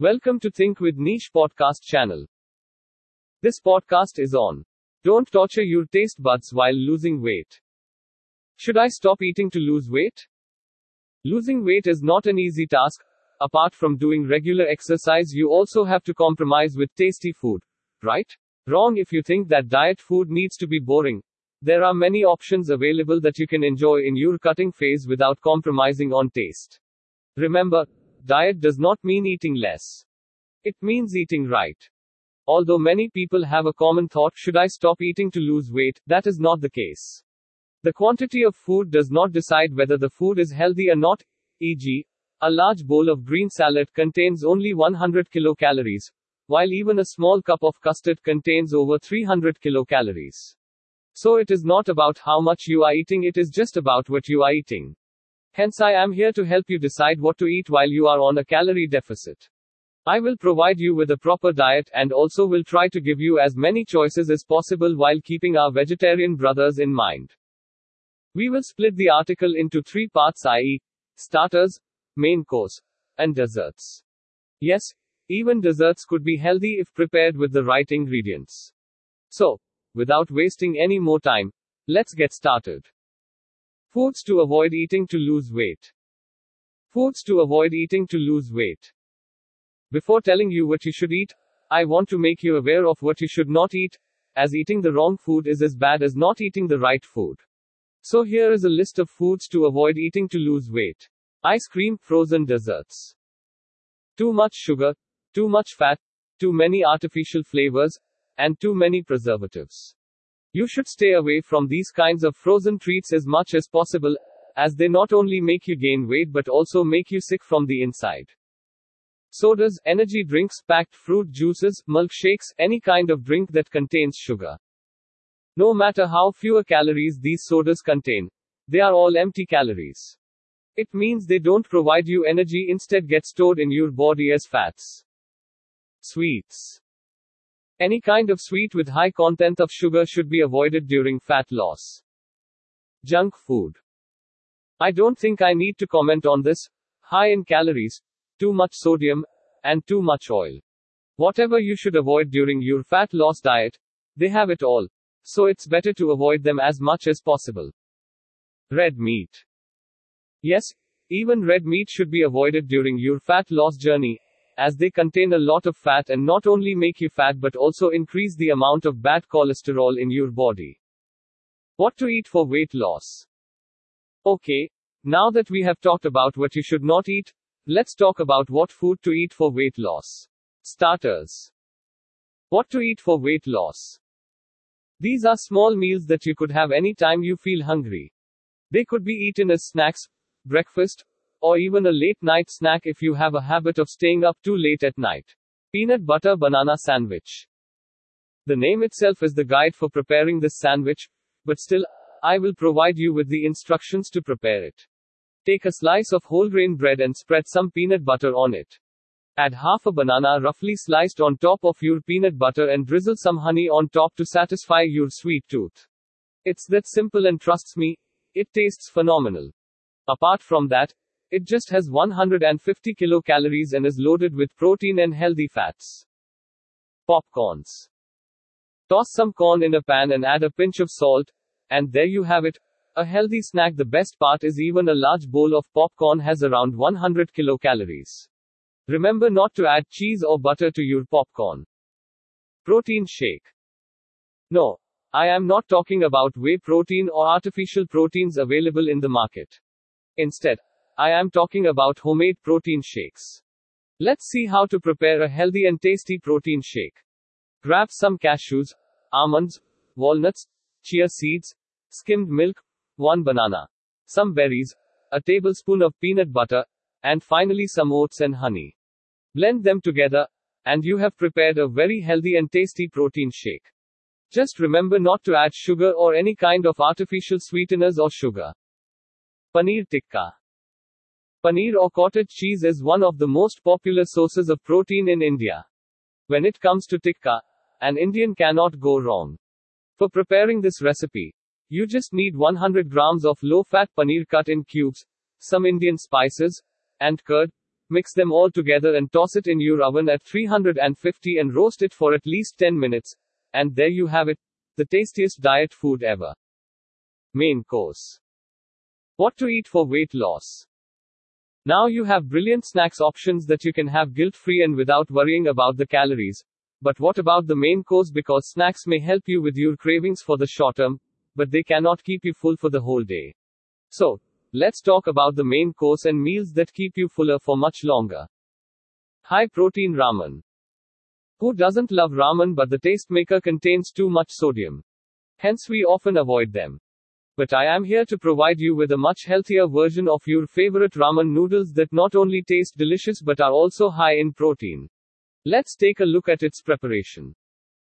Welcome to Think with Niche podcast channel. This podcast is on Don't torture your taste buds while losing weight. Should I stop eating to lose weight? Losing weight is not an easy task. Apart from doing regular exercise, you also have to compromise with tasty food. Right? Wrong if you think that diet food needs to be boring. There are many options available that you can enjoy in your cutting phase without compromising on taste. Remember, diet does not mean eating less. It means eating right. Although many people have a common thought, should I stop eating to lose weight? That is not the case. The quantity of food does not decide whether the food is healthy or not. E.g., a large bowl of green salad contains only 100 kilocalories, while even a small cup of custard contains over 300 kilocalories. So it is not about how much you are eating, it is just about what you are eating. Hence, I am here to help you decide what to eat while you are on a calorie deficit. I will provide you with a proper diet and also will try to give you as many choices as possible while keeping our vegetarian brothers in mind. We will split the article into three parts i.e., starters, main course, and desserts. Yes, even desserts could be healthy if prepared with the right ingredients. So, Without wasting any more time, let's get started. Foods to avoid eating to lose weight. Foods to avoid eating to lose weight. Before telling you what you should eat, I want to make you aware of what you should not eat, as eating the wrong food is as bad as not eating the right food. So here is a list of foods to avoid eating to lose weight. Ice cream, frozen desserts. Too much sugar, too much fat, too many artificial flavors, and too many preservatives. You should stay away from these kinds of frozen treats as much as possible, as they not only make you gain weight but also make you sick from the inside. Sodas, energy drinks, packed fruit juices, milkshakes, any kind of drink that contains sugar. No matter how fewer calories these sodas contain, they are all empty calories. It means they don't provide you energy, instead, get stored in your body as fats. Sweets. Any kind of sweet with high content of sugar should be avoided during fat loss. Junk food. I don't think I need to comment on this. High in calories, too much sodium, and too much oil. Whatever you should avoid during your fat loss diet, they have it all. So it's better to avoid them as much as possible. Red meat. Yes, even red meat should be avoided during your fat loss journey, as they contain a lot of fat and not only make you fat but also increase the amount of bad cholesterol in your body. What to eat for weight loss? Okay, now that we have talked about what you should not eat, let's talk about what food to eat for weight loss. Starters. What to eat for weight loss? These are small meals that you could have anytime you feel hungry. They could be eaten as snacks, breakfast, or even a late night snack if you have a habit of staying up too late at night. Peanut butter banana sandwich. The name itself is the guide for preparing this sandwich, but still, I will provide you with the instructions to prepare it. Take a slice of whole grain bread and spread some peanut butter on it. Add half a banana roughly sliced on top of your peanut butter and drizzle some honey on top to satisfy your sweet tooth. It's that simple and trusts me, it tastes phenomenal. Apart from that, it just has 150 kilocalories and is loaded with protein and healthy fats. Popcorns. Toss some corn in a pan and add a pinch of salt, and there you have it. A healthy snack. The best part is even a large bowl of popcorn has around 100 kilocalories. Remember not to add cheese or butter to your popcorn. Protein shake. No, I am not talking about whey protein or artificial proteins available in the market. Instead, I am talking about homemade protein shakes. Let's see how to prepare a healthy and tasty protein shake. Grab some cashews, almonds, walnuts, chia seeds, skimmed milk, one banana, some berries, a tablespoon of peanut butter, and finally some oats and honey. Blend them together, and you have prepared a very healthy and tasty protein shake. Just remember not to add sugar or any kind of artificial sweeteners or sugar. Paneer tikka. Paneer or cottage cheese is one of the most popular sources of protein in India. When it comes to tikka, an Indian cannot go wrong. For preparing this recipe, you just need 100 grams of low fat paneer cut in cubes, some Indian spices, and curd, mix them all together and toss it in your oven at 350 and roast it for at least 10 minutes. And there you have it. The tastiest diet food ever. Main course. What to eat for weight loss. Now you have brilliant snacks options that you can have guilt free and without worrying about the calories. But what about the main course? Because snacks may help you with your cravings for the short term, but they cannot keep you full for the whole day. So, let's talk about the main course and meals that keep you fuller for much longer. High protein ramen. Who doesn't love ramen but the tastemaker contains too much sodium? Hence we often avoid them. But I am here to provide you with a much healthier version of your favorite ramen noodles that not only taste delicious but are also high in protein. Let's take a look at its preparation.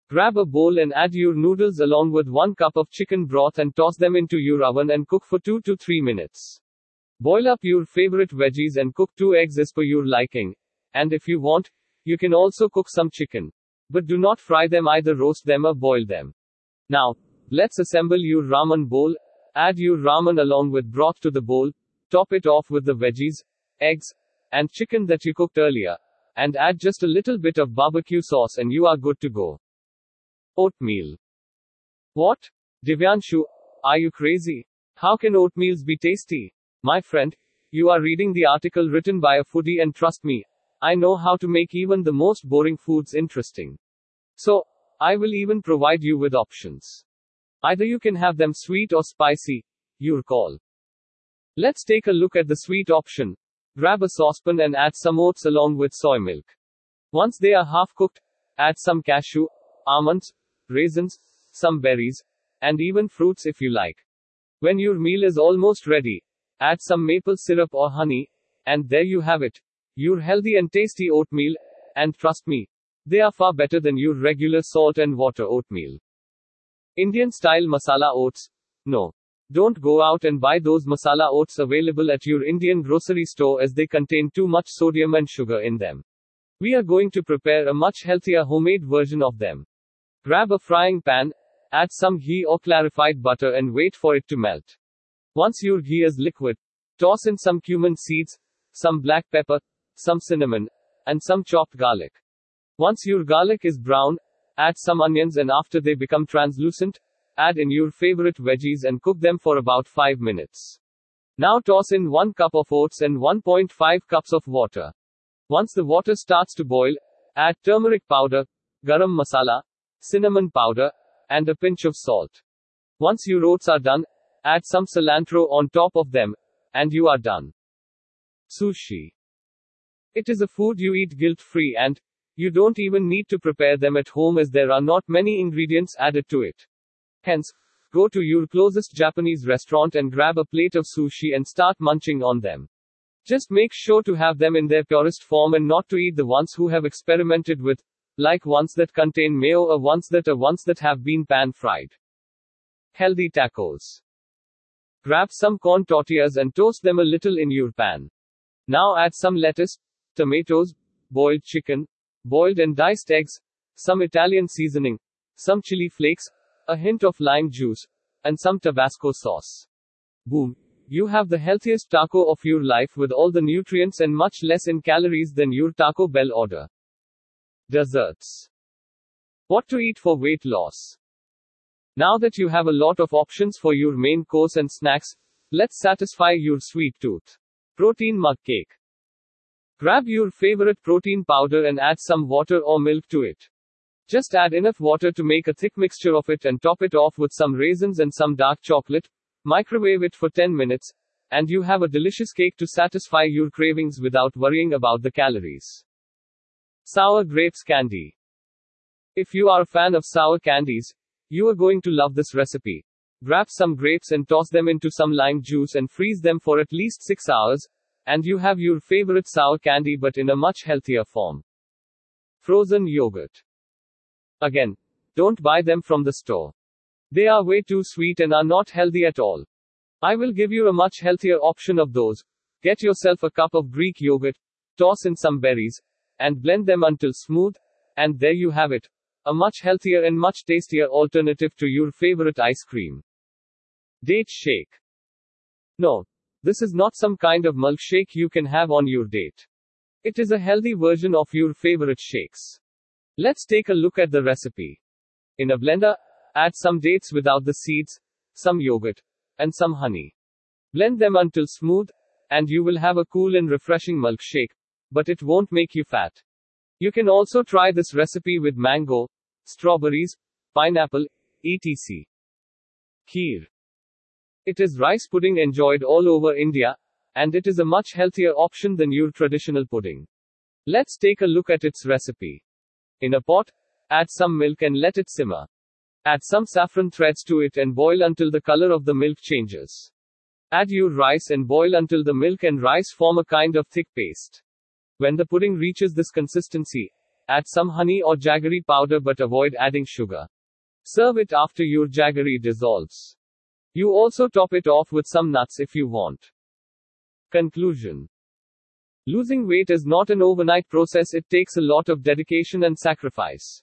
Grab a bowl and add your noodles along with 1 cup of chicken broth and toss them into your oven and cook for 2 to 3 minutes. Boil up your favorite veggies and cook 2 eggs as per your liking. And if you want, you can also cook some chicken. But do not fry them either roast them or boil them. Now, let's assemble your ramen bowl Add your ramen along with broth to the bowl, top it off with the veggies, eggs, and chicken that you cooked earlier, and add just a little bit of barbecue sauce and you are good to go. Oatmeal. What? Divyanshu, are you crazy? How can oatmeals be tasty? My friend, you are reading the article written by a foodie and trust me, I know how to make even the most boring foods interesting. So, I will even provide you with options. Either you can have them sweet or spicy, your call. Let's take a look at the sweet option. Grab a saucepan and add some oats along with soy milk. Once they are half cooked, add some cashew, almonds, raisins, some berries, and even fruits if you like. When your meal is almost ready, add some maple syrup or honey, and there you have it. Your healthy and tasty oatmeal, and trust me, they are far better than your regular salt and water oatmeal. Indian style masala oats. No. Don't go out and buy those masala oats available at your Indian grocery store as they contain too much sodium and sugar in them. We are going to prepare a much healthier homemade version of them. Grab a frying pan, add some ghee or clarified butter and wait for it to melt. Once your ghee is liquid, toss in some cumin seeds, some black pepper, some cinnamon, and some chopped garlic. Once your garlic is brown, Add some onions and after they become translucent, add in your favorite veggies and cook them for about 5 minutes. Now toss in 1 cup of oats and 1.5 cups of water. Once the water starts to boil, add turmeric powder, garam masala, cinnamon powder, and a pinch of salt. Once your oats are done, add some cilantro on top of them, and you are done. Sushi. It is a food you eat guilt free and, you don't even need to prepare them at home as there are not many ingredients added to it. Hence, go to your closest Japanese restaurant and grab a plate of sushi and start munching on them. Just make sure to have them in their purest form and not to eat the ones who have experimented with, like ones that contain mayo or ones that are ones that have been pan fried. Healthy tacos. Grab some corn tortillas and toast them a little in your pan. Now add some lettuce, tomatoes, boiled chicken, boiled and diced eggs, some Italian seasoning, some chili flakes, a hint of lime juice, and some Tabasco sauce. Boom. You have the healthiest taco of your life with all the nutrients and much less in calories than your Taco Bell order. Desserts. What to eat for weight loss. Now that you have a lot of options for your main course and snacks, let's satisfy your sweet tooth. Protein mug cake. Grab your favorite protein powder and add some water or milk to it. Just add enough water to make a thick mixture of it and top it off with some raisins and some dark chocolate. Microwave it for 10 minutes, and you have a delicious cake to satisfy your cravings without worrying about the calories. Sour grapes candy. If you are a fan of sour candies, you are going to love this recipe. Grab some grapes and toss them into some lime juice and freeze them for at least 6 hours, and you have your favorite sour candy but in a much healthier form. Frozen yogurt. Again, don't buy them from the store. They are way too sweet and are not healthy at all. I will give you a much healthier option of those. Get yourself a cup of Greek yogurt, toss in some berries, and blend them until smooth, and there you have it. A much healthier and much tastier alternative to your favorite ice cream. Date shake. No, this is not some kind of milkshake you can have on your date. It is a healthy version of your favorite shakes. Let's take a look at the recipe. In a blender, add some dates without the seeds, some yogurt, and some honey. Blend them until smooth, and you will have a cool and refreshing milkshake, but it won't make you fat. You can also try this recipe with mango, strawberries, pineapple, etc. Kheer. It is rice pudding enjoyed all over India, and it is a much healthier option than your traditional pudding. Let's take a look at its recipe. In a pot, add some milk and let it simmer. Add some saffron threads to it and boil until the color of the milk changes. Add your rice and boil until the milk and rice form a kind of thick paste. When the pudding reaches this consistency, add some honey or jaggery powder but avoid adding sugar. Serve it after your jaggery dissolves. You also top it off with some nuts if you want. Conclusion Losing weight is not an overnight process, it takes a lot of dedication and sacrifice.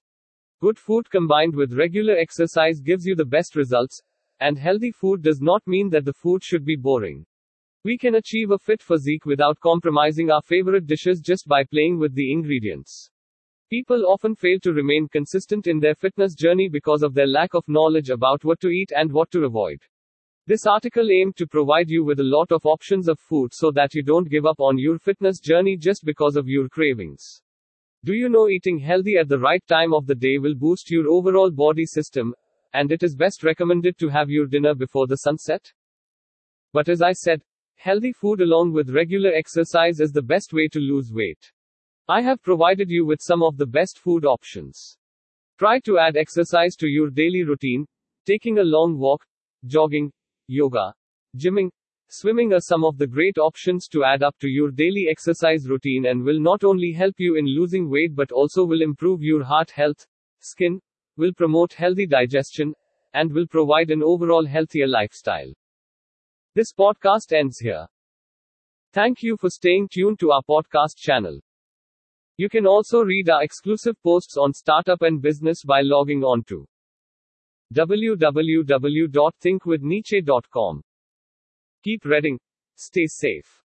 Good food combined with regular exercise gives you the best results, and healthy food does not mean that the food should be boring. We can achieve a fit physique without compromising our favorite dishes just by playing with the ingredients. People often fail to remain consistent in their fitness journey because of their lack of knowledge about what to eat and what to avoid. This article aimed to provide you with a lot of options of food so that you don't give up on your fitness journey just because of your cravings. Do you know eating healthy at the right time of the day will boost your overall body system, and it is best recommended to have your dinner before the sunset? But as I said, Healthy food along with regular exercise is the best way to lose weight. I have provided you with some of the best food options. Try to add exercise to your daily routine, taking a long walk, jogging, yoga, gymming, swimming are some of the great options to add up to your daily exercise routine and will not only help you in losing weight but also will improve your heart health, skin, will promote healthy digestion, and will provide an overall healthier lifestyle. This podcast ends here. Thank you for staying tuned to our podcast channel. You can also read our exclusive posts on startup and business by logging on to www.thinkwithniche.com. Keep reading. Stay safe.